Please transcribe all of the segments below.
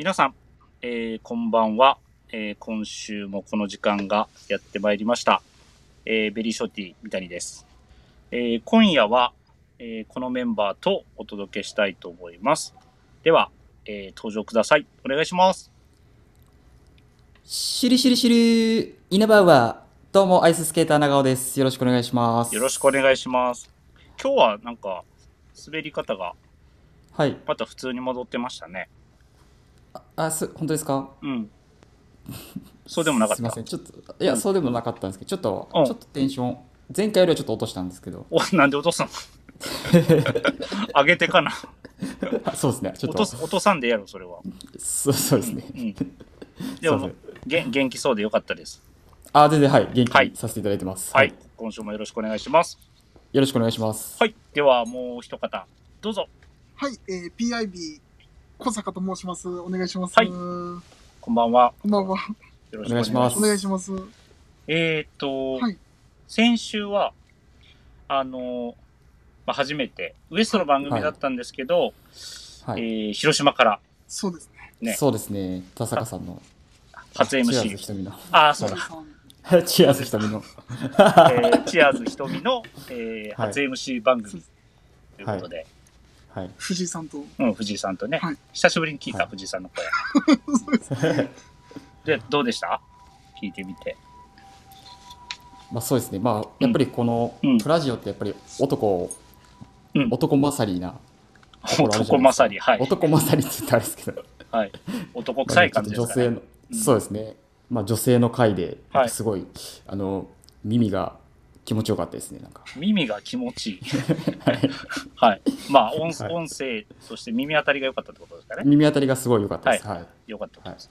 皆さん、えーこんばんは、えー今週もこの時間がやってまいりました。えーベリーショッティ三谷です。えー今夜は、えーこのメンバーとお届けしたいと思います。では、えー登場ください。お願いします。しりしりしり、イナバウアー。どうも、アイススケーター長尾です。よろしくお願いします。よろしくお願いします。今日はなんか、滑り方がはい。また普通に戻ってましたね。あ、す、本当ですか？うん。そうでもなかったすいませ。ん。ちょっと、いや、うんそうでもなかったんですけど、ちょっと、うんちょっとテンション、前回よりはちょっと落としたんですけど、お、なんで落とすの？上げてかな。あ そうですね。ちょっと、落とす、落とさんでやろ、それは。そうそうですね。うん。すでもげん元気そうでよかったです。あ、全然、はい。元気させていただいてます。はい。。今週もよろしくお願いします。よろしくお願いします。はい。では、もう一方、どうぞ。はい、えー、PIB 小坂と申します。お願いします。はいここんばんは。んばんは。よろお願いしますお願いします。えっ、と、はい先週は、あの、まあ、初めて、ウエストの番組だったんですけど、はい。えー広島からそうですね。ねそうですね。田坂さんの、初チアーズ MC。瞳の。ああ、そうだ。チアーズ瞳の。えーチアーズ瞳の、えーはい初 MC 番組ということで、はい。藤井さんと。うん、藤井さんとね、はい久しぶりに聞いた、はい藤井さんの声。で、どうでした？聞いてみて。まあそうですね。まあ、やっぱりこのうん、プラジオってやっぱり男、うん男勝りな男勝り、はい。男勝りって言ったらあれですけど、はい。男臭い感じですかね。女性の、うんそうですね、まあ、女性の回ではいすごい、あの耳が気持ちよかったですねなんか耳が気持ちいい。はいはい。まあ、音はい音声、そして耳当たりが良かったってことですかね。耳当たりがすごい良かったですはい、良かったです。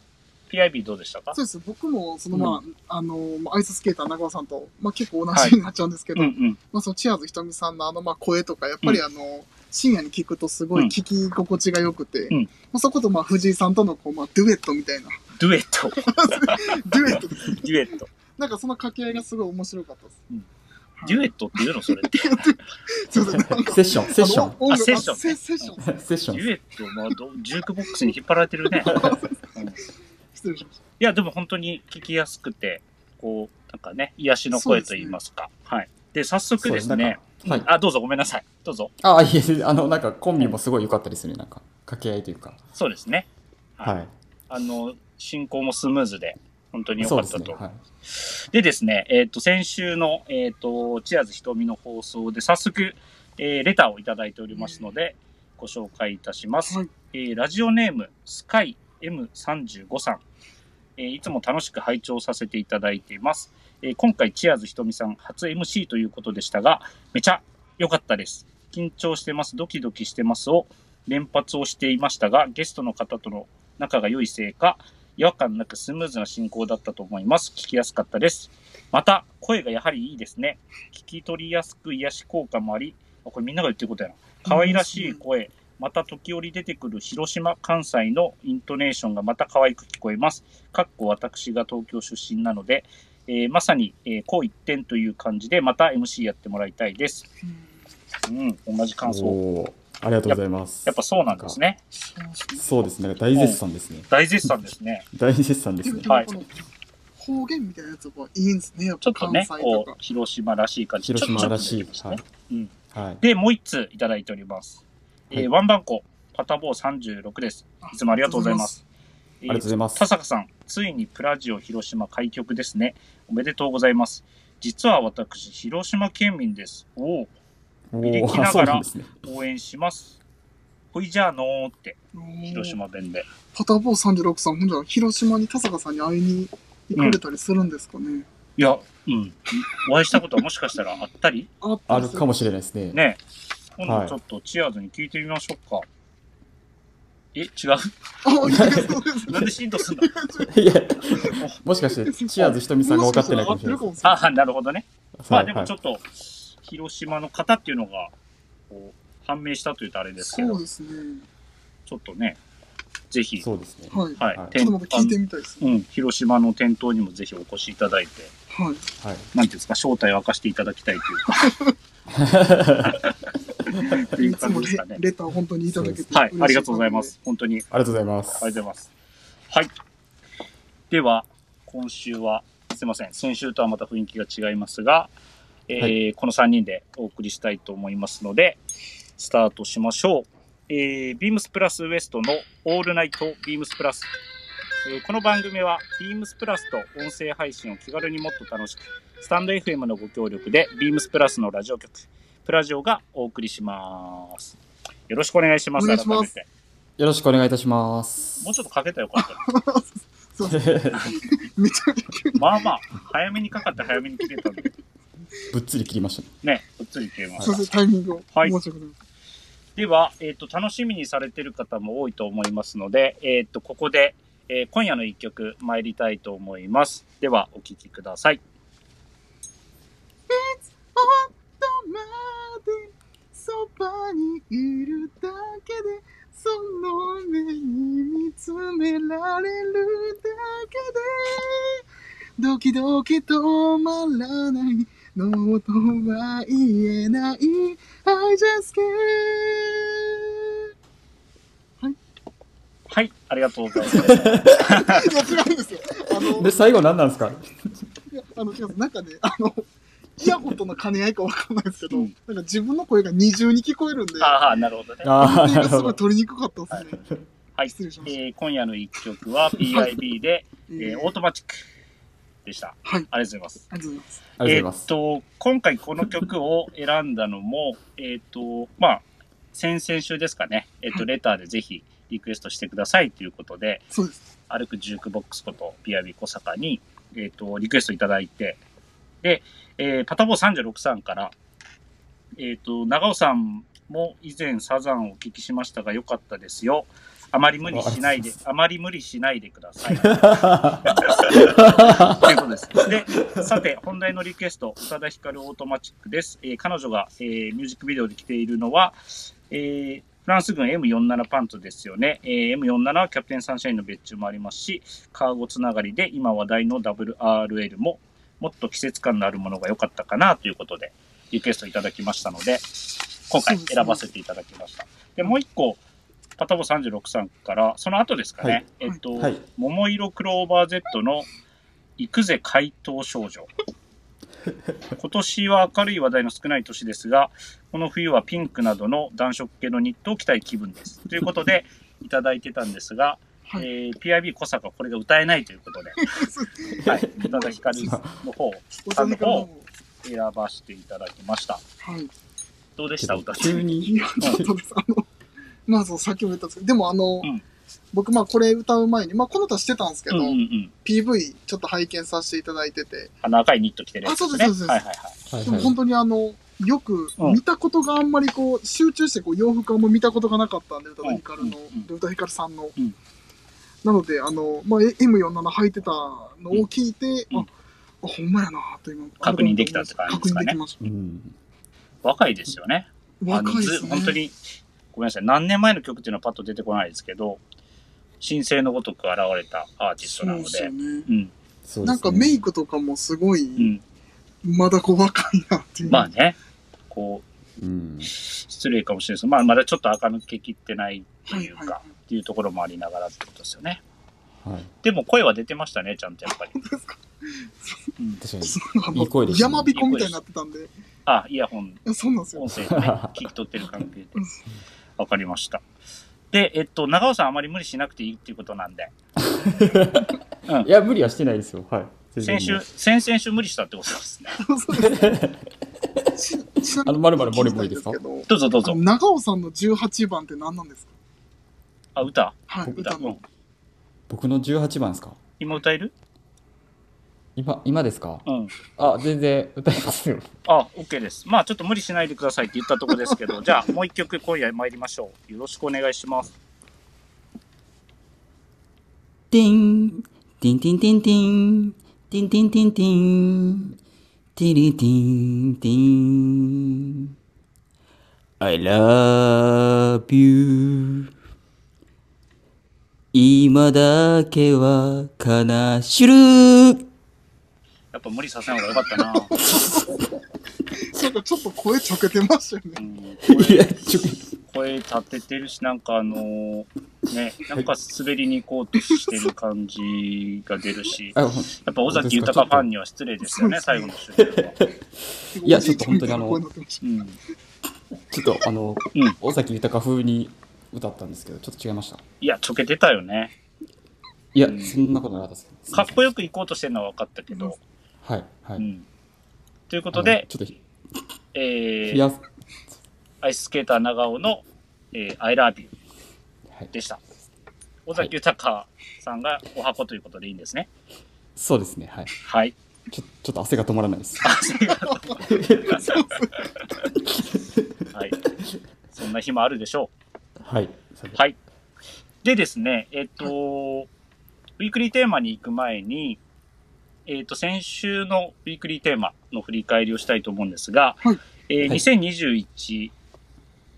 PIB どうでしたか？そうです。僕も、その、まあ、あの、まあアイススケーター長尾さんと、まあ、結構同はいじになっちゃうんですけど、うんうん。まあ、そのチアーズひとみさんのあの、まあ、声とか、やっぱりあの、深夜に聞くとすごい聞き心地が良くて、うんまあ、そこと、まあ、藤井さんとの、こう、まあ、デュエットみたいな、デュエット。デュエット。デュエット。なんかその掛け合いがすごい面白かったです。うんはいデュエットっていうのそれ って。セッションセッションあセッションねセセッション。セッションデュエット、まあど、ジュークボックスに引っ張られてるね。うんい失礼しましや、でも本当に聞きやすくて、こう、なんかね、癒しの声といいますか。はい。で、早速ですね。そうですあ、どうぞごめんなさい。どうぞ。あいえあのなんかコンビもすごい良かったですねなんか掛け合いというかそうですね。はいはいあの、進行もスムーズで、本当に良そかったと。うですねはいでですね、えっ、と、先週の、えっ、と、チアーズ瞳の放送で早速、えーレターをいただいておりますので、ご紹介いたします。はいえーラジオネーム、スカイ M35 さん、えーいつも楽しく拝聴させていただいています。えー今回、チアーズ瞳さん初 MC ということでしたが、めちゃ良かったです。緊張してます、ドキドキしてますを連発をしていましたが、ゲストの方との仲が良いせいか、違和感なくスムーズな進行だったと思います。聞きやすかったです。また、声がやはりいいですね。聞き取りやすく癒し効果もあり、あこれみんなが言ってることやな。可愛らしい声、また時折出てくる広島、関西のイントネーションがまた可愛く聞こえます。かっこ私が東京出身なので、えーまさに、えー、こう一点という感じで、また MC やってもらいたいです。うん、同じ感想。ありがとうございますやっぱそうなんですね。そうですねそうですね大絶賛ですね大絶賛ですね。大絶賛ですねはい方言みたいなやつがいいんですね。やっぱ関ちょっとね。こう広島らしい感じ広島らしいちょっと出てきましたねうんはいで、もう一通いただいております。えワンバンコ、パタボー36です。いつもありがとうございます。ありがとうございます田坂さん、ついにプラジオ広島開局ですね。おめでとうございます。実は私、広島県民です。おお、お履歴ーあそながらうなんですね応援します。ほいじゃあのーって、広島弁で。パターボー36さん、ほんじゃ、広島に田坂さんに会いに行かれたりするんですかね。いや、うん。お会いしたことはもしかしたらあったり？あったりすあるかもしれないですねね今はい度ちょっとチアーズに聞いてみましょうか。え、違う？あ、いやそうなんで浸透すんの いやもしかしてチアーズひとみさんが分かってないかもしれないあ、なるほどね。まあでもちょっっと、広島の方っていうのが、こう、判明したというとあれですけどそう、ですね。ちょっとね、ぜひ、そうですねはい。はい、はいちょっとまた聞いてみたいですね。うん、広島の店頭にもぜひお越しいただいて、はい。はいなんていうんですか、正体を明かしていただきたいというか、っていういつもレ感じですかね。レター本当にいただけて。はい、ありがとうございます。。本当に、ありありがとうございますがとうございます。では、今週は、すいません、先週とはまた雰囲気が違いますが、えーはこの3人でお送りしたいと思いますので、スタートしましょう。えー、ビームスプラスウエストのオールナイトビームスプラス。えーこの番組は、ビームスプラスと音声配信を気軽にもっと楽しく、スタンド FM のご協力で、ビームスプラスのラジオ局、プラジオがお送りします。よろしくお願いします。お願いします改めてよろしくお願いいたします。もうちょっとかけたらよかった。そうめちゃめちゃ急に。まあまあ、早めにかかって早めに切れたんで、ぶっつり切りましたね。ね、ぶっつり切れました。そうそう、タイミングを。はい申し訳ない。では、えっ、と、楽しみにされてる方も多いと思いますので、えっ、と、ここで、えー今夜の一曲参りたいと思います。では、お聴きください。までそばにいるだけでその目に見つめられるだけでドキドキ止まらないのとは言えない I just can't はい、ありがとうございます。いや違うんですよあので、最後何なんですか？いやあの違うなんかねあのイヤホンとの兼ね合いかわかんないですけど、うんなんか自分の声が二重に聞こえるんでああ、なるほどね。ああ、すごい。取りにくかったですね。はい。失礼しました。えー今夜の一曲は PIB で、えーオートマチックでした。はい。ありがとうございます。ありがとうございます。ありえーっがとうございます。と、今回この曲を選んだのも、えーっと、まあ、先々週ですかね、えーっと、はいレターでぜひリクエストしてくださいということで、そうです。歩くジュークボックスこと PIB 小坂に、えーっと、リクエストいただいて、で、えーパタボー36さんから、えーっと、長尾さんも以前サザンをお聞きしましたが良かったですよ。あまり無理しないで、あまり無理しないでください。ということです。で、さて、本題のリクエスト、宇多田ヒカルオートマチックです。えー彼女が、えーミュージックビデオで着ているのは、えーフランス軍 M47 パンツですよね。えー M47 はキャプテンサンシャインの別注もありますし、カーゴつながりで今話題の WRL ももっと季節感のあるものが良かったかなということで、リクエストいただきましたので、今回選ばせていただきました。で、もう一個、パタボ36さんから、その後ですかね、はいえっと、はい桃色クローバー Z の行くぜ怪盗少女。今年は明るい話題の少ない年ですが、この冬はピンクなどの暖色系のニットを着たい気分です。ということで、いただいてたんですが、はい。えー PIB 小坂これが歌えないということで、はい、宇多田ヒカルの方をお茶にからも。選ばせていただきました。はい。どうでした？歌急にまあそう、さっきも言ったんですけど、でもあの、うん僕、まあこれ歌う前に、まあこの歌してたんですけど、うんうんうん。PV ちょっと拝見させていただいてて、あの赤いニット着てるやつね。あそうですそうですはいはいはい。はいでも本当にあの、よくうん見たことがあんまりこう、集中してこう洋服あんま見たことがなかったんで、宇多田ヒカルの、うんう田ヒカルさんの。うんなので、あの、まあ、え M47 履いてたのを聞いて、うんあ、あほんまやなと今、確認できたって感じですかね確認できましうん。若いですよね。若いですね。ず本当に、ごめんなさい、何年前の曲っていうのはパッと出てこないですけど、新星のごとく現れたアーティストなので、そうですよね。うん、そうですねなんかメイクとかもすごい、うん。まだこう若いなっていう。まあね、こうんう、。失礼かもしれないですけど、まあまだちょっと垢抜けきってないというか、はいはいはいっていうところもありながらってことですよね。はい。でも声は出てましたね、ちゃんとやっぱり。本当ですか？うん、確かに。いい声でしたね山彦みたいになってたんで。いあ、イヤホン、やそうなんですよ。音声でね、聞き取ってる関係で。わかりました。で、えっと、長尾さんあまり無理しなくていいっていうことなんで、いや、無理はしてないですよ。はい。全先然週、先々週無理したってことですね。あの丸々ボリボリですか？どうぞどうぞ。長尾さんの18番って何なんですか？あ、歌？はい、歌の。僕の18番ですか？今歌える？今、今ですかうん。あ、全然歌いますよ。あ、OK です。まあちょっと無理しないでくださいって言ったところですけど、じゃあもう一曲今夜参りましょう。よろしくお願いします。ティン、ティンティンティンティン、ティンティンティンティン、ティリティンティン。I love you 今だけは悲しいやっぱ無理させない方がよかったな。なんかちょっと声ちょけてましたよね。いや、ちょ声立ててるし、なんかあのーね、なんか滑りに行こうとしてる感じが出るし、やっぱ尾崎豊ファンには失礼ですよね、最後の終了は。いやちょっと本当にあのうん。ちょっとあの、うん尾崎豊風に歌ったんですけど、ちょっと違いました？いや、ちょけてたよね。いや、うんそんなことなかったです。かっこよく行こうとしてるのは分かったけど。はい、はい。うん。というこことで、ちょっとひ、えー、アイススケーター長尾の、えー、I love。でした。尾崎豊さんがお箱ということでいいんですね。そうですね、はい。はい。ちょちょっと汗が止まらないです。はい。そんな日もあるでしょはい。う。はい。でですね、えっ、と、ウィークリーテーマに行く前に、えっ、と、先週のウィークリーテーマの振り返りをしたいと思うんですが、はい。えーはい。2021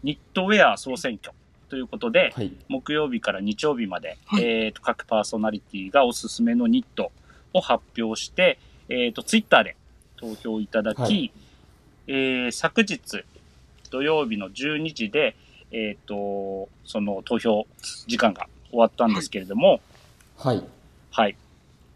ニットウェア総選挙ということで、はい。木曜日から日曜日まで、はい。えーと各パーソナリティがおすすめのニットを発表して、えーとツイッターで投票いただき、はい。えー昨日土曜日の12時で、えー、とその投票時間が終わったんですけれども、はい。はい、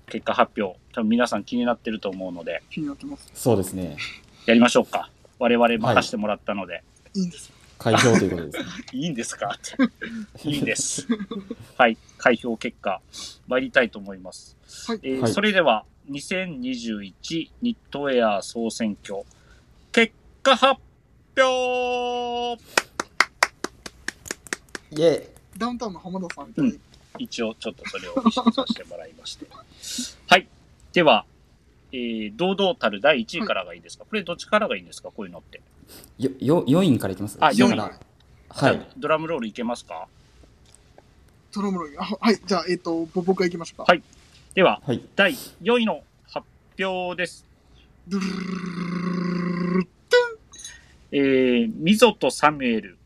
結果発表、多分皆さん気になってると思うので、気になってます。そうですね。やりましょうか。我々任せてもらったので、いいんです。開票ということですね。い、いんですか？って。いいんです。はい、開票結果、参りたいと思います。はい。えーはいそれでは、2021ニットウェア総選挙、結果発表イェイダウンタウンの浜田さんみたいに。一応ちょっとそれを意識させてもらいまして。はい。では、えー、堂々たる第1位からがいいですか、これどっちからがいいんですか？こういうのって。よ、よ、4位からいきますあ下か四位らはいじゃあ。ドラムロールいけますか？ドラムロール。あはい。じゃあ、えっ、と、ぼ僕が行きましょうか。はいでは、はい。第4位の発表です。ドゥルルルルルえー、ミゾとサミュエル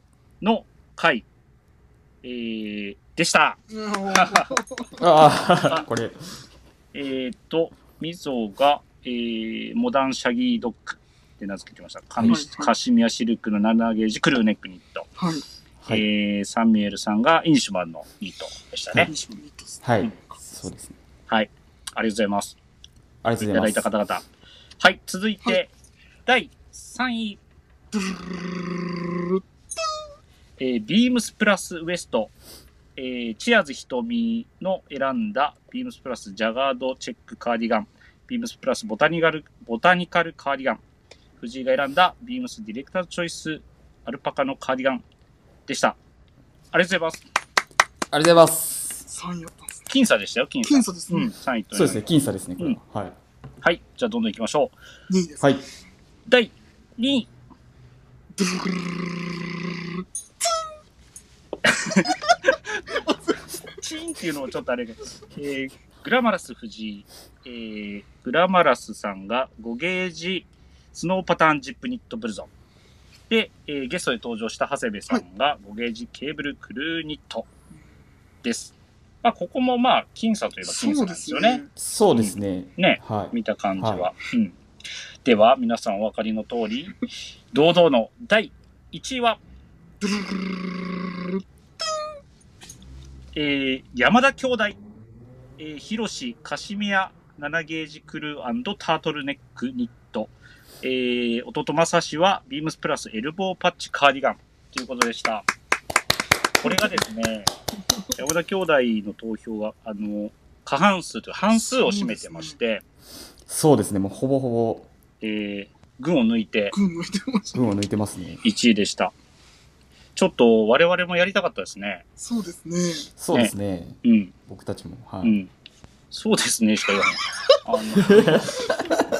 の回、えー、でした。ルルルああ、これ、えー、と、ミゾが、えー、モダンシャギードッグって名付けてました。カミはいカシミヤシルクの7ゲージクルーネックニット。はい。はい。えー、サミュエルさんがイニシュマンのニットでしたね。西村ニットですはい。そうですね。はい。ありがとうございます。ありがというただいございます。た方々。はい。続いて、は第3位、ドゥルルルルルルえー、ビームスプラスウエスト、えー、チアーズ瞳の選んだビームスプラスジャガードチェックカーディガン、ビームスプラスボタニカルボタニカルカーディガン、藤井が選んだビームスディレクターズチョイスアルパカのカーディガンでした。ありがとうございます。ありがとうございます。3位やったんですね。僅差でしたよ、僅差。僅差ですね。うん、3位とそうですね、僅差ですね、これは。はい。はい。じゃあ、どんどん行きましょう。2位です。はい。第2位、ドゥルルルルルルルチーンっていうのもちょっとあれが、えー、グラマラス藤井、えー、グラマラスさんが5ゲージスノーパターンジップニットブルゾン。で、えーゲストで登場した長谷部さんが5ゲージケーブルクルーニットです。まあ、ここもまあ、僅差といえば僅差そうでなんですよね。すよね。そうですね。ね、はい。見た感じは。はうん。では、皆さんお分かりの通り、堂々の第1位は、ドゥルルルルルルルえー山田兄弟、えー、広しカシミヤ7ゲージクルータートルネックニット、えー、弟正志はビームスプラスエルボーパッチカーディガンということでした。これがですね、山田兄弟の投票は、あの、過半数というか半数を占めてまして、そうですね、もうほぼほぼえー、群を抜いて群抜いてました。群を抜いてますね。1位でした。ちょっと我々もやりたかったですね。そうですね。そうですね。うん。僕たちも。はい。うん。そうですね、しか言わない。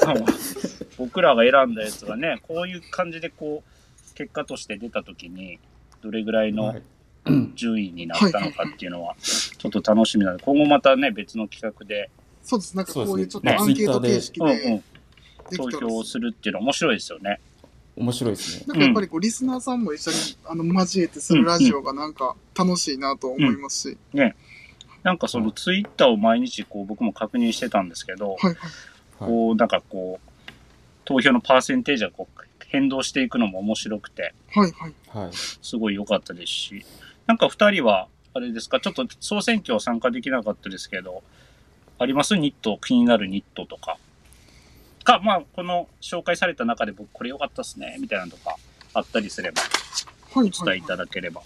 あの、僕らが選んだやつがね、こういう感じでこう、結果として出たときに、どれぐらいのはい順位になったのかっていうのは、ちょっと楽しみなので、今後またね、別の企画で、そうです。なんかこういうちょっとねアンケート形式うんうでん、投票するっていうのは面白いですよね。面白いですね。なんかやっぱりこうリスナーさんも一緒にあの交えてするラジオがなんか楽しいなと思いますし。なんかそのツイッターを毎日こう僕も確認してたんですけど、はいはい。はいこうなんかこう、投票のパーセンテージがこう変動していくのも面白くて、はいはい。はい。すごい良かったですし、なんか二人は、あれですか、ちょっと総選挙は参加できなかったですけど、あります？ニット、気になるニットとか。か、まあ、この紹介された中で僕これ良かったっすね、みたいなのとかあったりすれば、はいお伝えいただければ。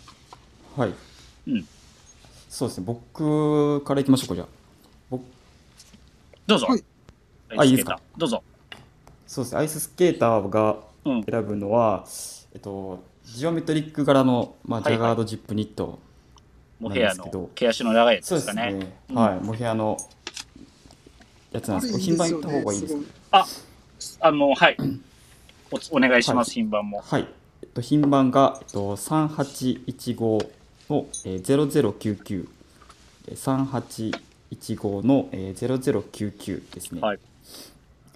はい。うん。そうですね。僕からいきましょうか、じゃあ。僕、どうぞ。はいあいいですか？どうぞ。そうですね。アイススケーターがうん。選ぶのは、えっと、ジオメトリック柄の、まあ、はいはいジャガードジップニット。なんですけどの毛足の長いやつでかね。ね。うんはい。モヘアのやつなんあですけど、品番行った方がいいね。ですすか？ごい。あの、はい。おお願いします、は品番も。はい。えっと、品番が、えっと、3815の、えー、0099。えー3815の、えー、0099ですね。はい。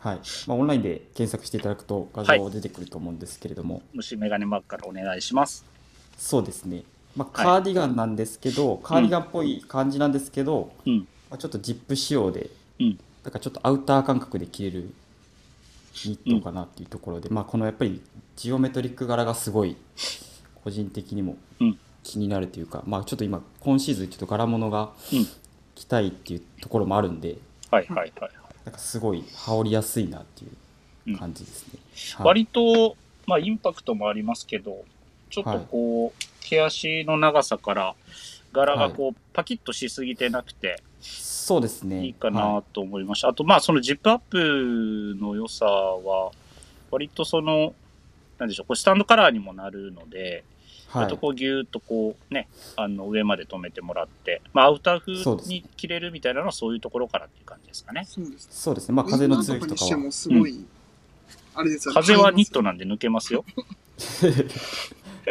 はい。まあ、オンラインで検索していただくと画像出てくると思うんですけれども、虫眼鏡マークからお願いします。そうですね。まあ、はいカーディガンなんですけど、カーディガンっぽい感じなんですけど、うん。まあ、ちょっとジップ仕様で、うん。だからちょっとアウター感覚で着れるニットかなっていうところで、まあこのやっぱりジオメトリック柄がすごい個人的にもうん。気になるというか、まあちょっと今今シーズンちょっと柄物がうん。着たいっていうところもあるんで、はいはいはい。なんかすごい羽織りやすいなっていう感じですね。はい。割と、まあ、インパクトもありますけど、ちょっとこう、毛足の長さから、柄がこう、パキッとしすぎてなくて、そうですね。いいかはなと思いました。あと、まあ、そのジップアップの良さは、割とその、なんでしょう、これスタンドカラーにもなるので、はい割とこうギューッとこうね、あの上まで止めてもらって、まあアウター風に着れるみたいなのはそういうところからっていう感じですかね。そうです。そうですね。まあ風の強い日とかはインナーにしてもすごい、あれですよね。風はニットな。なんで抜けますよ。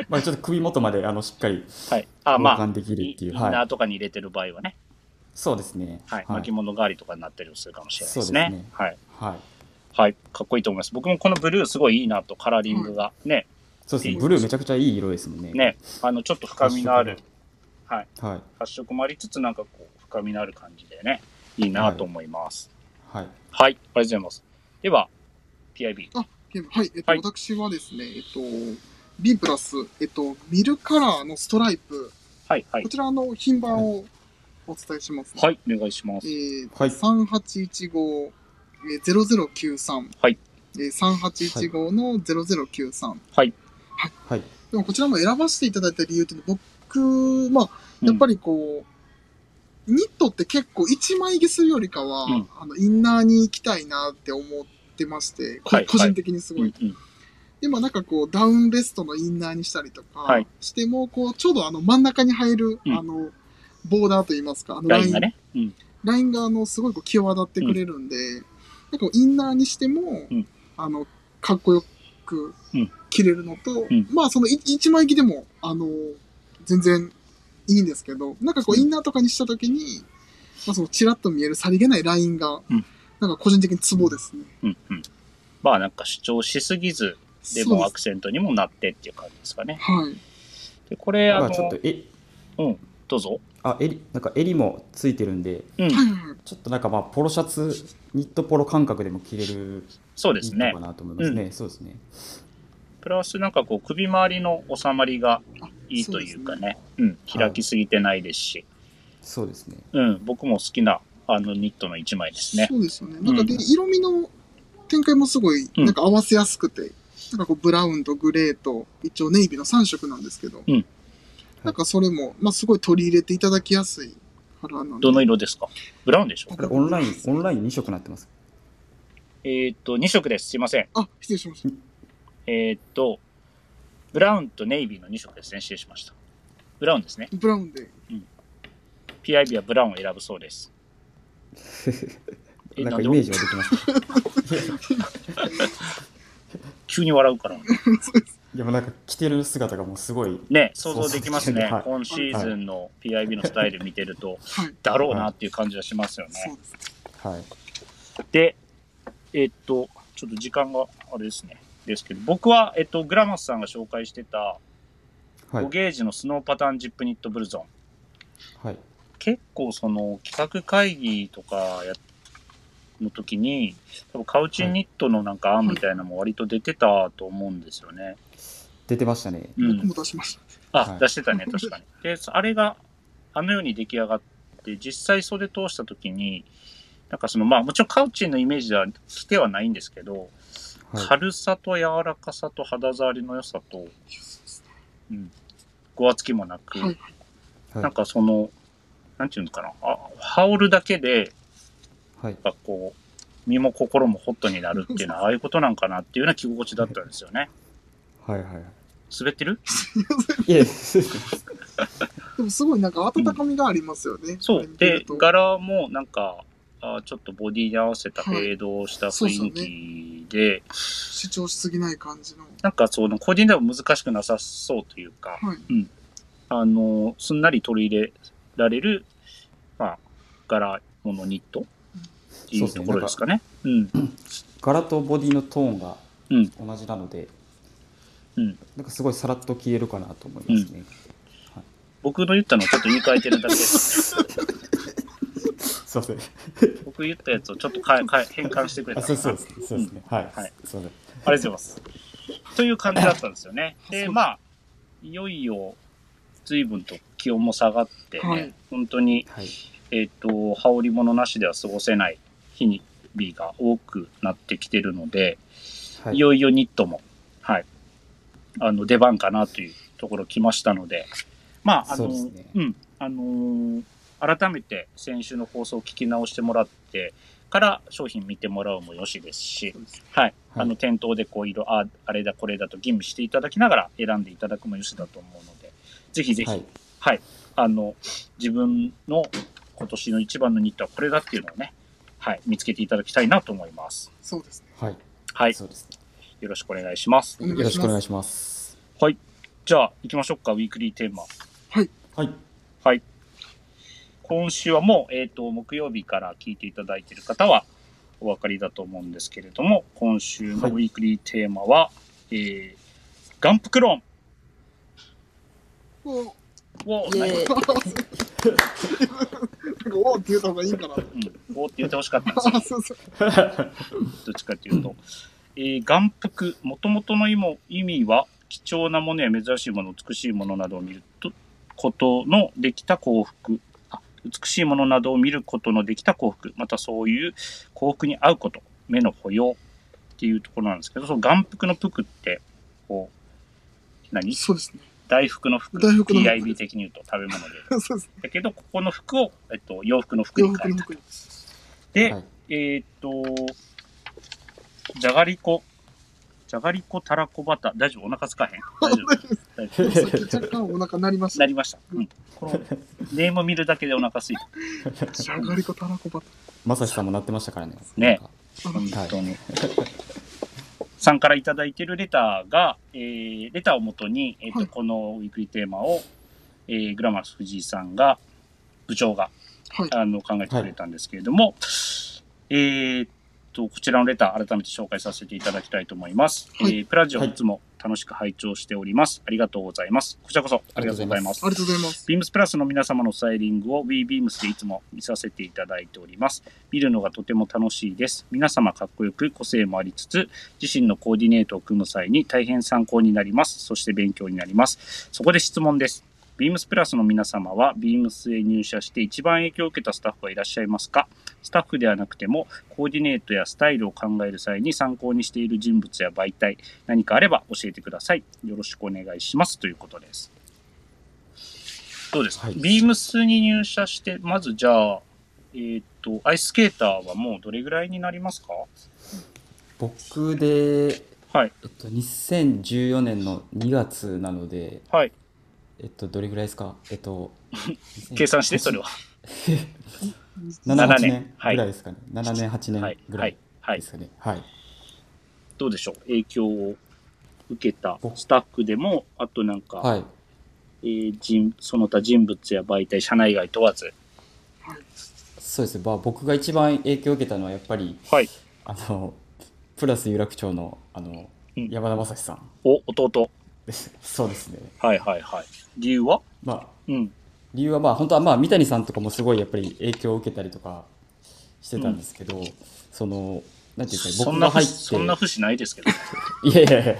まあちょっと首元まであのしっかりはい。あ、まあ、交換できるイっていうインナーはいとかに入れてる場合はね、そうですね。はい。巻物代わりとかになったりもするかもしれないですね。そうですねはい。はい。はい。かっこいいと思います。僕もこのブルーすごいいいなと、カラーリングが。ね、そうですね。ブルーめちゃくちゃいい色ですもんね。ね、あの、ちょっと深みのある、はい。はい。発色もありつつ、なんかこう、深みのある感じでね、いいなと思います。はい。はい。ありがとうございます。では、PIB。あ、はい。えっと、はい私はですね、えっと、B プラス、えっと、ミルカラーのストライプ、はい、はいこ。ちらの品番をお伝えします、ね。はい、お願いします。えーはい3815、えー、0093。はい。えー、3815の0093。はい。でもこちらも選ばせていただいた理由っていうのは、僕、まあ、やっぱりこう、ニットって結構一枚着するよりかは、うんあの、インナーに行きたいなって思ってまして、こはい個人的にすごい。うん、うん。で、まあなんかこう、ダウンベストのインナーにしたりとかはいしても、こう、ちょうどあの真ん中に入る、うんあの、ボーダーといいますか、あのラインラインがね。うん。ラインがあの、すごいこう、際立ってくれるんで、なんかインナーにしても、うんあの、かっこよくうん着れるのと、うんまあそのい一枚着でも、あの、全然いいんですけど、なんかこう、うんインナーとかにしたときに、まあその、チラッと見えるさりげないラインが、うんなんか個人的にツボですね。うん、うん。まあなんか主張しすぎず、でもアクセントにもなってっていう感じですかね。はい。で、これ、あのまあ、ちょっと、え、うん、どうぞ。あ、襟、なんか襟もついてるんで、うん、はいはいはい。ちょっとなんかまあ、ポロシャツ、ニットポロ感覚でも着れるそうですねか。なと思いますね。そうですね。プラスなんかこう首周りの収まりがあいいというかそね、うん、開きすぎてないですし、そうですね。うん、僕も好きなあのニットの一枚ですね。そうですよね。なんかで、うん色味の展開もすごい、うんなんか合わせやすくて、なんかこう、ブラウンとグレーと、一応ネイビーの3色なんですけど、うんなんかそれも、まあすごい取り入れていただきやすいカラーなんで。どの色ですか？ブラウンでしょこれオンライン、オンライン2色になってます。えーっと、2色です。すいません。あ、失礼しました。えーっと、ブラウンとネイビーの2色ですね。失礼しました。ブラウンですね。ブラウンで。PIB はブラウンを選ぶそうです。えなんかイメージはできます。急に笑うから。いや、もうなんか着てる姿がもうすごい、ね、想像できますね。はい今シーズンの PIB のスタイル見てると、はい。だろうなっていう感じはしますよね。はい。で、えっと、ちょっと時間があれですね。ですけど、僕は、えっと、グラマスさんが紹介してた、はい5。ゲージのスノーパターンジップニットブルゾン。はい。結構その企画会議とかやっの時に、多分カウチニットのなんか案みたいなのも割と出てたと思うんですよね。出てましたね。うん。僕も出しました。あ、はい出してたね、確かに。で、あれがあのように出来上がって、実際袖通した時に、なんかその、まあもちろんカウチンのイメージでは来てはないんですけど、はい。軽さと柔らかさと肌触りの良さと、うん、ごわつきもなく、はい。はいなんかその、なんていうのかな、あ羽織るだけで、はい。なんかこう、身も心もホットになるっていうのは、ああいうことなんかなっていうような着心地だったんですよね。はいはい。滑ってる？いえ、でもすごいなんか温かみがありますよね。そう。これ見てで柄もなんか、あちょっとボディに合わせたフェードした雰囲気で、主張しすぎない感じの。なんかその、個人では難しくなさそうというか、はい。あの、すんなり取り入れられる、まあ、柄物ニットいうところですかね。うん。柄とボディのトーンがうん同じなので、うんなんかすごいさらっと消えるかなと思いますね。僕の言ったのをちょっと言い換えてるだけです。すいません。僕言ったやつをちょっと変え変換してくれたそうそうですね。そうですね。はい。はいすいません。ありがとうございます。という感じだったんですよね。で、まあ、いよいよ、随分と気温も下がってね、はい本当に、はい。えっ、と、羽織物なしでは過ごせない日に日が多くなってきてるので、、はいい。よいよニットも、はい、あの、出番かなというところ来ましたので、まあ、あの、うねうん、あの改めて先週の放送を聞き直してもらってから商品見てもらうもよしですし、はい、あの、店頭でこう色、あ、あれだこれだと吟味していただきながら選んでいただくもよしだと思うので、ぜひぜひ、ははい、あの、自分の今年の一番のニットはこれだっていうのをね、はい、見つけていただきたいなと思います。そうですね。はい。はい、そうですね。よろしくお願いします。よろしくお願いします。じゃあ、行きましょうか、ウィークリーテーマ。はい。はい。今週はもう、えっ、と、木曜日から聞いていただいている方はお分かりだと思うんですけれども、今週のウィークリーテーマは、えー、ガンプクローンおを、イエーイなんか、おーって言った方がいいんかな。うん、おって言ってほしかったんですよあ、。そうそう。どっちかというと、えー、眼福、もともとの意味は、貴重なものや珍しいもの、美しいものなどを見ることのできた幸福、美しいものなどを見ることのできた幸福、またそういう幸福に合うこと、目の保養っていうところなんですけど、その眼福の福って、こう、何そうですね。大福の福。大福の福 PIB 的に言うと食べ物で。そうですね。だけど、ここの服を、えっと、洋服の服洋に変えた。服の服に。で、はいえーっと、じゃがりこ、じゃがりこたらこバター。大丈夫？お腹つかへん？大丈夫？大丈さっき若干お腹鳴りました。夫なりました。うん。この、ネーム見るだけでお腹すいた。じゃがりこたらこバタまさしさんもなってましたからね。ねー。本当に。さんからいただいているレターが、えー、レターをもとに、えーっとはいこのウィークリーテーマを、えー、グラマラス藤井さんが、部長が、はい。あの、考えてくれたんですけれども、えーっと、こちらのレター、改めて紹介させていただきたいと思います。はいえープラジオいつも楽しく拝聴しております。ありがとうございます。こちらこそありがとうございます。ありがとうございます。ビームスプラスの皆様のスタイリングを WeBeams でいつも見させていただいております。見るのがとても楽しいです。皆様かっこよく個性もありつつ、自身のコーディネートを組む際に大変参考になります。そして勉強になります。そこで質問です。ビームスプラスの皆様は、ビームスへ入社して一番影響を受けたスタッフはいらっしゃいますか？スタッフではなくても、コーディネートやスタイルを考える際に参考にしている人物や媒体、何かあれば教えてください。よろしくお願いします。ということです。どうですか、はいビームスに入社して、まずじゃあ、えーっと、アイススケーターはもうどれぐらいになりますか？僕で、はい。えっと、2014年の2月なので、はい。えっと、どれぐらいですか？えっと、計算して、それは。7、7 8年ぐらいですかね。7年、8はい年。ぐはいらい。はいで。すかね。はい。どうでしょう？影響を受けたスタッフでも、あとなんか、はい。えー人その他人物や媒体、社内外問わず。そうですね。まあ、僕が一番影響を受けたのは、やっぱり、はい。あの、プラス有楽町の、あの、うん山田正史さんお、弟。そうですね。はいはいはい。理由は？まあ、うん。理由はまあ、本当はまあ、三谷さんとかもすごいやっぱり影響を受けたりとかしてたんですけど、そのなんていうか僕が入って節そんな節ないですけど。いやいやいやい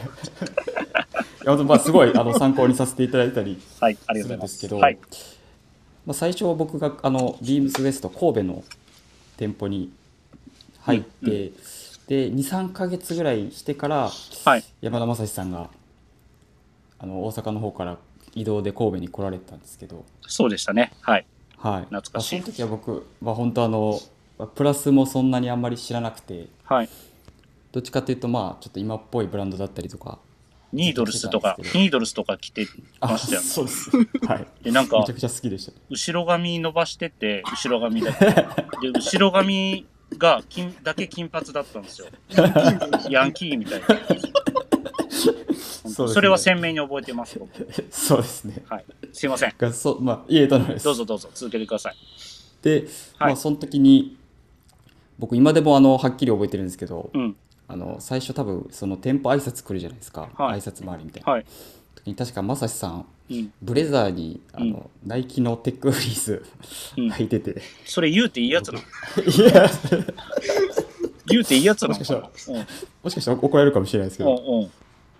やまあすごいあの参考にさせていただいたり、す。するんですけどはい。まあ、最初僕があのビームスウエスト神戸の店舗に入って、うんで23か月ぐらいしてからはい。山田正史さんがあの大阪の方から移動で神戸に来られたんですけど、そうでしたね。はい。はい、懐かしいまあその時は僕は本当あのまあプラスもそんなにあんまり知らなくてはい。どっちかというとまあちょっと今っぽいブランドだったりとかニードルスとかニードルスとか着てあましたよね。そうです はいで、なんかめちゃ、くちゃ好きでした後ろ髪伸ばしてて、後ろ髪だけ。で、後ろ髪が金だけ金髪だったんですよ。ヤンキーみたいな。そうですねそれは鮮明に覚えてます、僕。そうですねはい。すいません。がそまあいえとんでもないですどうぞどうぞ、続けてください。で、はいまあその時に僕今でもあのはっきり覚えてるんですけど、うん。あの最初多分その店舗挨拶来るじゃないですか、はい挨拶回りみたいな、はい。時に確か正志さんうん。ブレザーにあの、ナイキのテックフリースうん履いてて、それ言うていいやつなの？いや言うていいやつなの？もしかしたらかもしかしたら怒られるかもしれないですけ。ど、うんうん。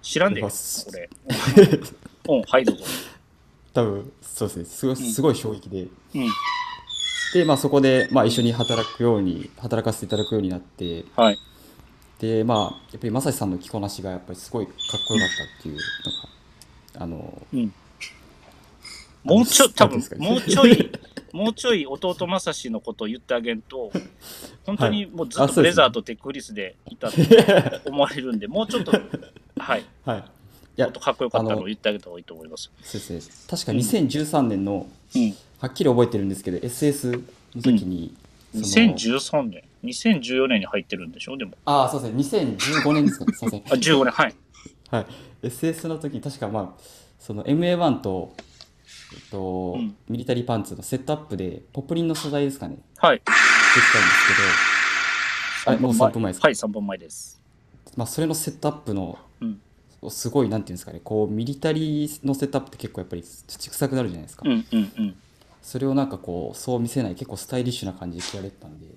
知らんで、こまあれ。うん、うんはい、どうぞ。多分そうですねすごいすごい衝撃で、うん。で、まあ、そこで、まあ、一緒に働くように働かせていただくようになってはい。でまあやっぱり正志さんの着こなしがやっぱりすごいかっこよかったっていうのがあのうん。もうちょ、いうんですか、ねもうちょい、もうちょい弟正志のことを言ってあげんと、本当にもうずっとブレザーとテックリスでいたって思われるんで、もうちょっと、はい、はい。いやもっとかっこよかったのを言ってあげた方がいいと思います。そうですね確か2013年の、うん。はっきり覚えてるんですけど SS の時に、その2013年、2014年に入ってるんでしょでも。ああそうですね。2015年ですかね。すいません。あ、15年、はい。はい。SS の時に確かまあその MA1 とえっと、うん。ミリタリーパンツのセットアップでポプリンの素材ですかね。ではい。きたんですけど。あれもう3分前ですか？はい、3分前です。まあ、それのセットアップのうん。すごいなんていうんですかねこうミリタリーのセットアップって結構やっぱり土臭くなるじゃないですか、うん、うん、うん。それをなんかこうそう見せない結構スタイリッシュな感じで着られてたんで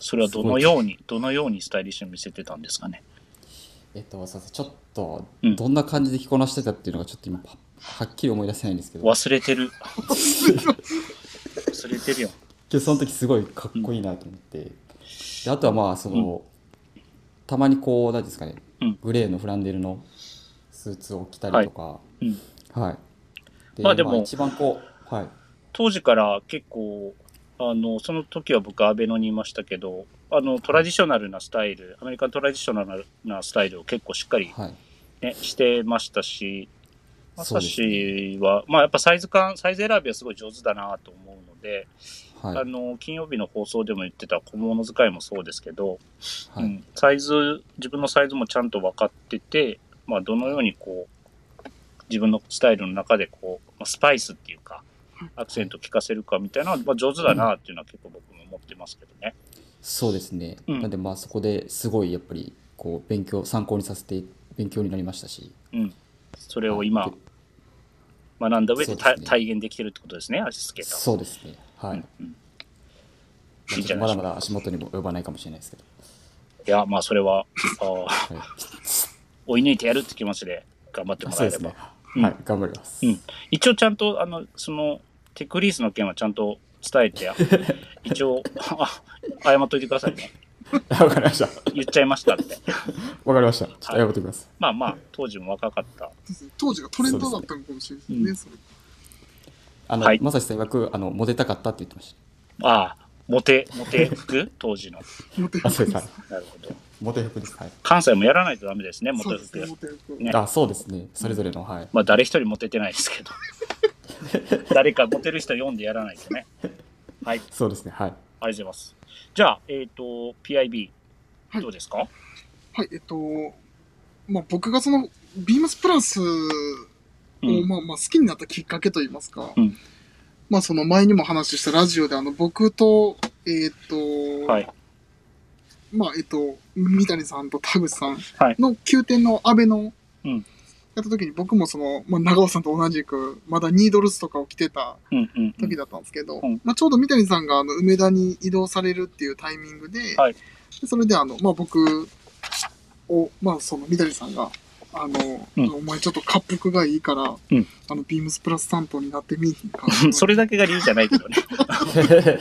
それはどのように、どのようにスタイリッシュに見せてたんですかね？えっとすいませんちょっとうんどんな感じで着こなしてたっていうのがちょっと今ははっきり思い出せないんですけど忘れてる。忘れてるよ。けどその時すごいかっこいいなと思って、であとはまあその、たまにこう何ですかね、うんグレーのフランデルのスーツを着たりとか。うん。はい、でまあでも一番こうはい。当時から結構、あの、その時は僕、アベノにいましたけど、あの、トラディショナルなスタイル、アメリカントラディショナルなスタイルを結構しっかりはい。ね、してましたし、まさそうですね。まあやっぱサイズ感、サイズ選びはすごい上手だなと思うので、はい。あの、金曜日の放送でも言ってた小物使いもそうですけど、はい、うん、サイズ、自分のサイズもちゃんと分かってて、まあどのようにこう、自分のスタイルの中でこう、まあ、スパイスっていうか、アクセント効かせるかみたいなのは、まあ、上手だなっていうのは結構僕も思ってますけどね。そうですね、うん。なんでまあそこですごいやっぱりこう勉強参考にさせて勉強になりましたし。うん。それを今はい、学んだ上でですね。体現できてるってことですね、アシスケーターは。そうですねはい、うんうん。まだまだ足元にも及ばないかもしれないですけど、いや、まあそれは、あーはい、追い抜いてやるって気持ちで頑張ってもらえれば。そうですね、うん。はい頑張ります、うん。一応ちゃんと、あの、その、テクリースの件はちゃんと伝えて、一応、あ謝っといてくださいね。わかりました。言っちゃいましたって。わかりました。ちょっと謝ってきます、まあまあ、当時も若かった。当時がトレンドだったのかもしれないですね、あの、はい。まさしさん曰くあのモテたかったって言ってましああ、モテ、モテ服 当時の。モテたあそうです。はい。なるほど。モテ服です。はい。関西もやらないとダメですね、モテ服そうですね、。モテ服。ね。あそうですね。それぞれのはい。まあ、誰一人モテてないですけど。誰かモテる人読んでやらないとね。はい、そうですね。はい。ありがとうございます。じゃあ、えっ、と、PIB、はい。どうですか、はい、えっと、まあ僕がその、ビームスプラスを、うん。まあまあ好きになったきっかけといいますか、うんまあその前にも話したラジオであの僕と、えっと、はい。まあえっと、三谷さんと田口さんはいの9点の安倍のうんやった時に僕もその、まあ、長尾さんと同じく、まだニードルスとかを着てた。時だったんですけど、うんまあ、ちょうど三谷さんがあの梅田に移動されるっていうタイミングで、はいでそれであの、まあ、僕を、まあ、その三谷さんが、あの、うん。お前ちょっと滑腹がいいから、うん。あの、ビームスプラス担当になってみいひんか それだけが理由じゃないけどね。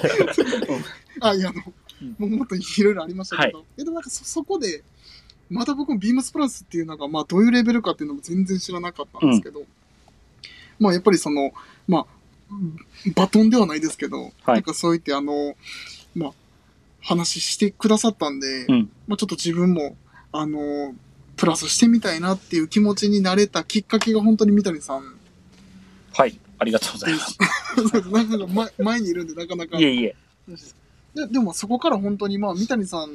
あ、いや、あの、うん。もうもっといろいろありましたけど、えでもなんかそ、そこで、まだ僕もビームスプラスっていうのが、まあ、どういうレベルかっていうのも全然知らなかったんですけど、まあ、やっぱりその、まあ、バトンではないですけど、なんかそう言って、あの、まあ、話してくださったんで、うん。まあ、ちょっと自分も、あの、プラスしてみたいなっていう気持ちになれたきっかけが本当に三谷さんはい。ありがとうございます。なかなか前前にいるんで、なかなか。いえいえ。ででもそこから本当にまあ三谷さん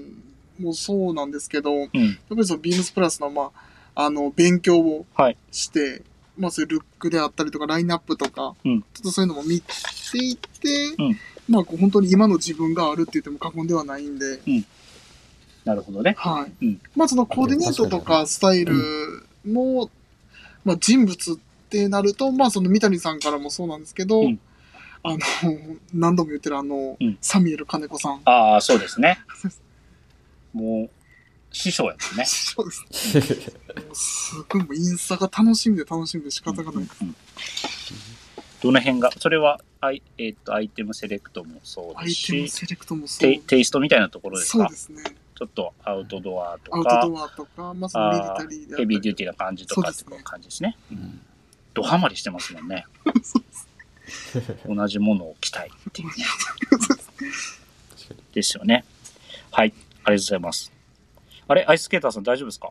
もそうなんですけど、やっうん。ぱりそのビームスプラスのまあ、あの、勉強をはいして、まあそういうルックであったりとかラインナップとか、うんちょっとそういうのも見ていって、うんまあこう本当に今の自分があるって言っても過言ではないんで、なるほどね。はい。うんまあそのコーディネートとかスタイルも、まあ人物ってなると、まあその三谷さんからもそうなんですけど、うんあの、何度も言ってるあの、うんサミュエル金子さん。ああ、そうですね。もう、師匠やもんね。そうです。もうすごいもうインスタが楽しみで楽しみで仕方がない。うんどの辺が、それは、アイえっとアイテムセレクトもそうアイですし、テムセレクトもそう。テイストみたいなところですか？そうですね。ちょっとアウトドアとアウか、トドアとか、まあそのミリタリーであったりヘビーデューティーな感じとかってそう感じですね。うんドハマりしてますもんね。同じものを着たいっていうね。ですよね。はい。ありがとうございます。あれアイススケーターさん大丈夫ですか、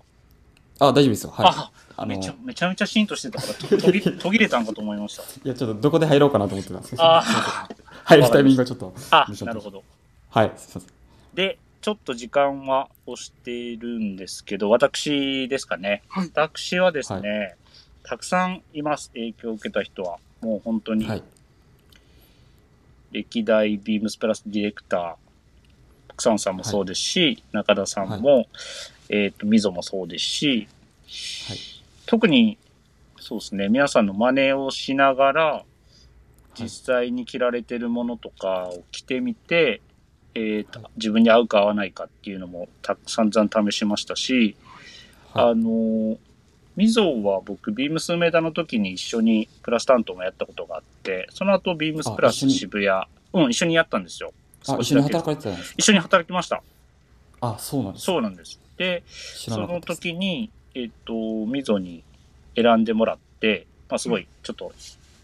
あ、大丈夫ですよ。はい。あめちゃめちゃめちゃシーンとしてたからと途切 途切れたんかと思いました。や、ちょっとどこで入ろうかなと思ってたんですけど。あ入るタイミングがちょっと。あなるほど。はい、すいません。で、ちょっと時間は押しているんですけど、私ですかね。はい私はですね、たくさんいます、影響を受けた人は。もう本当にはい。歴代ビームスプラスディレクター、草野さんもそうですし、中田さんも、えっ、と、溝もそうですし、はい特に、そうですね、皆さんの真似をしながら、実際に着られてるものとかを着てみて、えーとはい自分に合うか合わないかっていうのもた散々試しましたし、はい。あの、みぞは僕、ビームス梅田の時に一緒にプラス担当もやったことがあって、その後ビームスプラス渋谷、うん、一緒にやったんですよ。一緒に働かれてたんですか？一緒に働きました。あ、そうなんです。そうなんです。で、その。時に、えっ、と、みぞに選んでもらって、まあすごい、ちょっと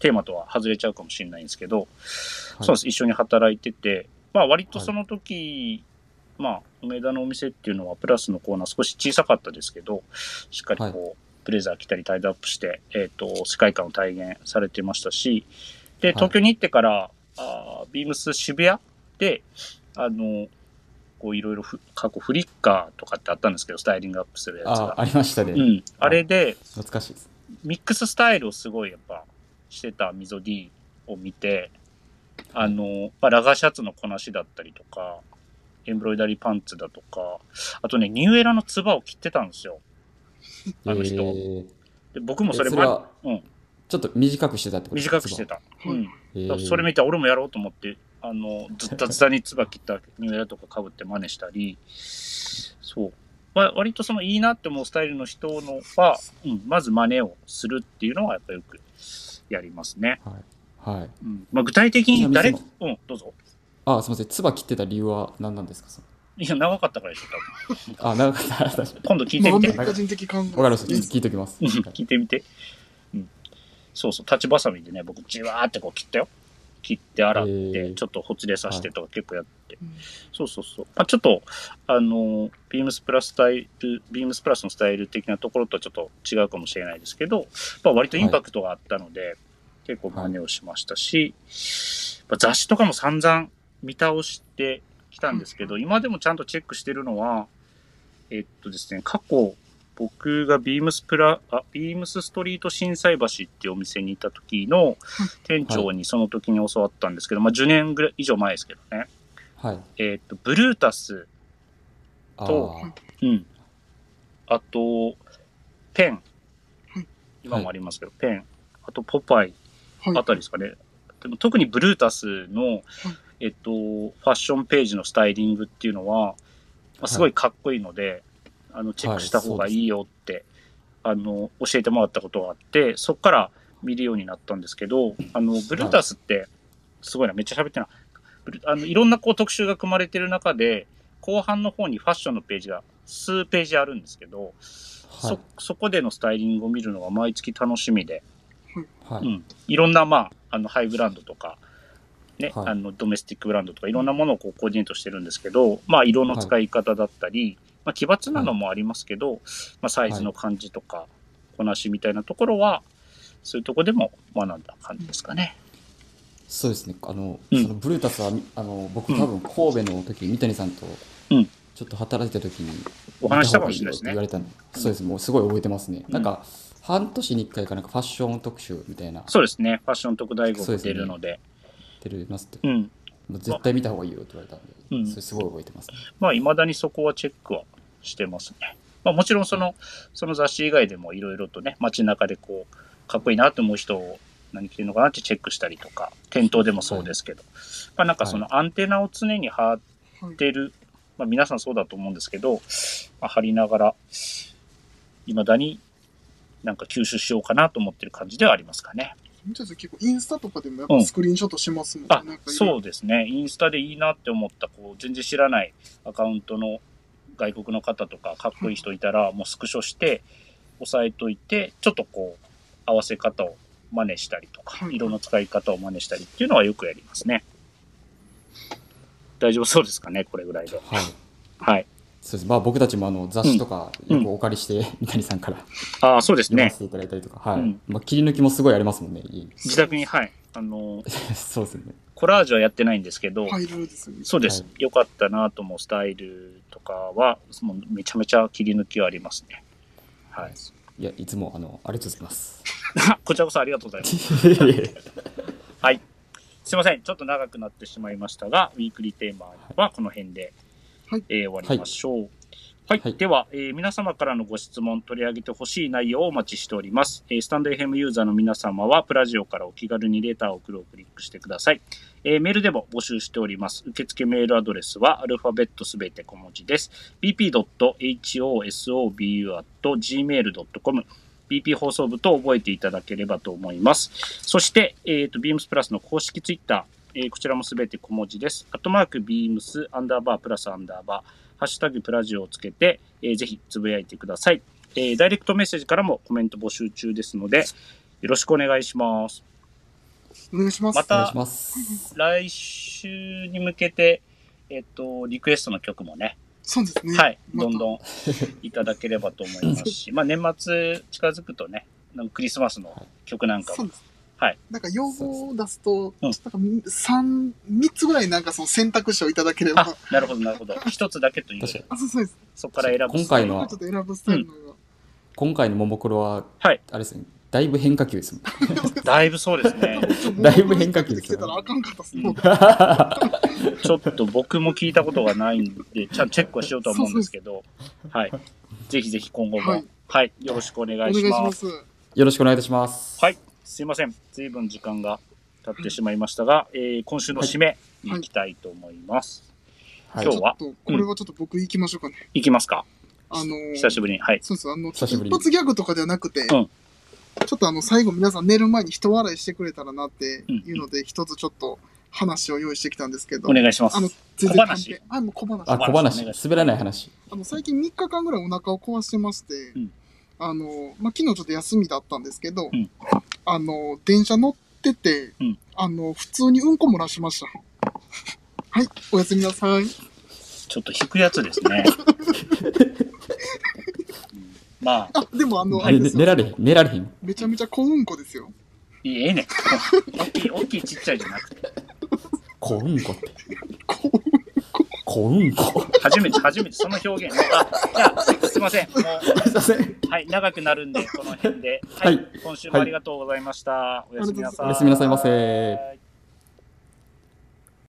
テーマとは外れちゃうかもしれないんですけど、そうです、一緒に働いてて、まあ割とその時、まあ、梅田のお店っていうのはプラスのコーナー少し小さかったですけど、しっかりこう、ブレザー着たりタイドアップして、えっ、と、世界観を体現されてましたし、で、はい東京に行ってから、あービームス渋谷で、あの、こういろいろふ過去フリッカーとかってあったんですけど、スタイリングアップするやつあ、が。ありましたね。うん。あれで、懐かしいです。ミックススタイルをすごいやっぱしてたミゾ D を見て、あの、まあ、ラガーシャツのこなしだったりとか、エンブロイダリーパンツだとか、あとね、ニューエラのつばを切ってたんですよ。あの人えーで僕もそれえそれはうん、ちょっと短くしてたってこと？短くして。た。うん。えーそれ見て俺もやろうと思って、あの、ずったずたにつば切ったニューエラとか被って真似したり、そう。わ割とそのいいなって思うスタイルの人のは、うん、まず真似をするっていうのはやっぱよくやりますね。はい。はい。うんまあ、具体的に誰、うん、どうぞ。あ、すみません。唾切ってた理由は何なんですか？いや、長かったからでしょ、多分。あ、長かった。確かに。今度聞いてみて。まあアメリカ人的考え。わかりました。聞いておきます。うん聞いてみて。うん。そうそう、立ちばさみでね、僕、じわーってこう切ったよ。切って洗って、ちょっとほつれさせてとか結構やって。うんそうそうそう。まあ、ちょっと、あの、ビームスプラススタイル、ビームスプラスのスタイル的なところとはちょっと違うかもしれないですけど、まあ、割とインパクトがあったので、結構真似をしましたし、まあ雑誌とかも散々見倒してきたんですけど、今でもちゃんとチェックしてるのは、えっとですね、過去、僕がビームスプラ、あ、ビームスストリート心斎橋っていうお店にいた時の店長にその時に教わったんですけど、まあ10年ぐらい以上前ですけどね。はい。えっと、ブルータス、あとーうん。あと、ペンはい。今もありますけど、ペン、あとポパイはいあたりですかね。でも特にブルータスの、えっと、ファッションページのスタイリングっていうのは、まあすごいかっこいいので、あの、チェックした方がいいよって、あの、教えてもらったことがあって、そこから見るようになったんですけど、あの、ブルータスって、すごいな、めっちゃ喋ってるな。あのいろんなこう特集が組まれてる中で、後半の方にファッションのページが数ページあるんですけど、はい。そ、そこでのスタイリングを見るのが毎月楽しみで、はい。うん、いろんな、まあ、あのハイブランドとか、ねはいあのドメスティックブランドとかいろんなものをこうコーディネートしてるんですけど、まあ、色の使い方だったり、まあ、奇抜なのもありますけど、まあ、サイズの感じとか、こなしみたいなところはそういうところでも学んだ感じですかね。そうですね。あの、うんそのブルータスはみ、あの、僕うん多分神戸の時、三谷さんと、うんちょっと働いてた時に、お話したかもしれないですね言われたんで、そうです。もうすごい覚えてますね。うんなんか、半年に一回かなんかファッション特集みたいな、そうですね。ファッション特大号も出るので。出るますって、うん。もう絶対見た方がいいよって言われたんで、うんそれすごい覚えてますね。まあ、未だにそこはチェックはしてますね。まあ、もちろんその、その雑誌以外でもいろいろとね、街中でこう、かっこいいなと思う人を何着てるのかなってチェックしたりとか、店頭でもそうですけど、まあなんかそのアンテナを常に張ってる、まあ皆さんそうだと思うんですけど、まあ、張りながら、未だになんか吸収しようかなと思ってる感じではありますかね。結構インスタとかでもやっぱスクリーンショットしますもんね。あなんか、そうですね。インスタでいいなって思った、こう、全然知らないアカウントの外国の方とか、かっこいい人いたら、もうスクショして、押さえといて、ちょっとこう、合わせ方を真似したりとかは、い色の使い方を真似したりっていうのはよくやりますね。大丈夫そうですかね、これぐらいで。はい。はい。そうです。まあ僕たちもあの雑誌とかよくお借りして、三谷さんからああ、そうですね読ませ。ていただいたりとか、はい。うんまあ切り抜きもすごいありますもんね、自宅に、はい。あの、そうですね。コラージュはやってないんですけど、ファイルですよね。そうですは。良かったなと思うスタイルとかは、もうめちゃめちゃ切り抜きはありますね。はい。いや、いつもあの、ありがとうございます。こちらこそありがとうございます。はい。すいません。ちょっと長くなってしまいましたが、ウィークリーテーマはこの辺で、はいえー終わりましょう。はい。はいでは、えー皆様からのご質問、取り上げてほしい内容をお待ちしております。えースタンド FM ユーザーの皆様は、プラジオからお気軽にレターを送るをクリックしてください。えーメールでも募集しております。受付メールアドレスは、アルファベットすべて小文字です。bp.hosobu.gmail.com BP 放送部と覚えていただければと思います。そして、えっ、と、ビームスプラスの公式ツイッター、えーこちらもすべて小文字です。アットマークビームスアンダーバープラスアンダーバー、ハッシュタグプラジオをつけて、えーぜひつぶやいてください、えーダイレクトメッセージからもコメント募集中ですので、よろしくお願いします。お願いします。まお願いたします。来週に向けて、えっ、と、リクエストの曲もね、そうですね。はい、どんどんいただければと思いますし、まあ年末近づくとね、なんかクリスマスの曲なんかも、そうです。はい。なんか用語を出すと、うんなんか三三つぐらいなんかその選択肢をいただければ。あ、なるほど、なるほど。一つだけという確かに。あ、そうそうです。そこから選ぶ。今回のちょっと選ぶスタイルのが。今回のももクロは、はい。あれですね、だいぶ変化球ですもん。だいぶそうですね。だいぶ変化球ですよ来てたらあかんかったっすうんもう ちょっと僕も聞いたことがないんで、ちゃんとチェックはしようとは思うんですけど、はい。ぜひぜひ今後も、ははいい、よろしくお願いしま。す。よろしくお願いいたします。はい。すいません。随分時間が経ってしまいましたが、えー今週の締めに行きたいと思います。はい今日は？これはちょっと僕行きましょうかね。行きますか？あのー久しぶりに。はい。そうです。あの、久しぶりに一発ギャグとかではなくて、んちょっとあの、最後皆さん寝る前に人笑いしてくれたらなっていうので、一つちょっと話を用意してきたんですけど、お願いしますあ。の、全然小話関係あ、もう小話。あ、小話滑らない話。あの、最近3日間ぐらいお腹を壊してまして、うんあの、まあ、昨日ちょっと休みだったんですけど、うんあの、電車乗ってて、うんあの、普通にうんこ漏らしました。はい、おやすみなさい。ちょっと引くやつですね。うんまあ、あ、でもあの、あねれ寝られへん、寝られへん。めちゃめちゃ小うんこですよ。いいええねん。大きい、大きい、ちっちゃいじゃなくて。小うんこって。小小うんこ。初めて、初めて、その表現。あ、じゃあ、すいません。もすいません。う、はい、長くなるんで、この辺で。はい今週もありがとうございました。おやすみなさい。おやすみなさいませ。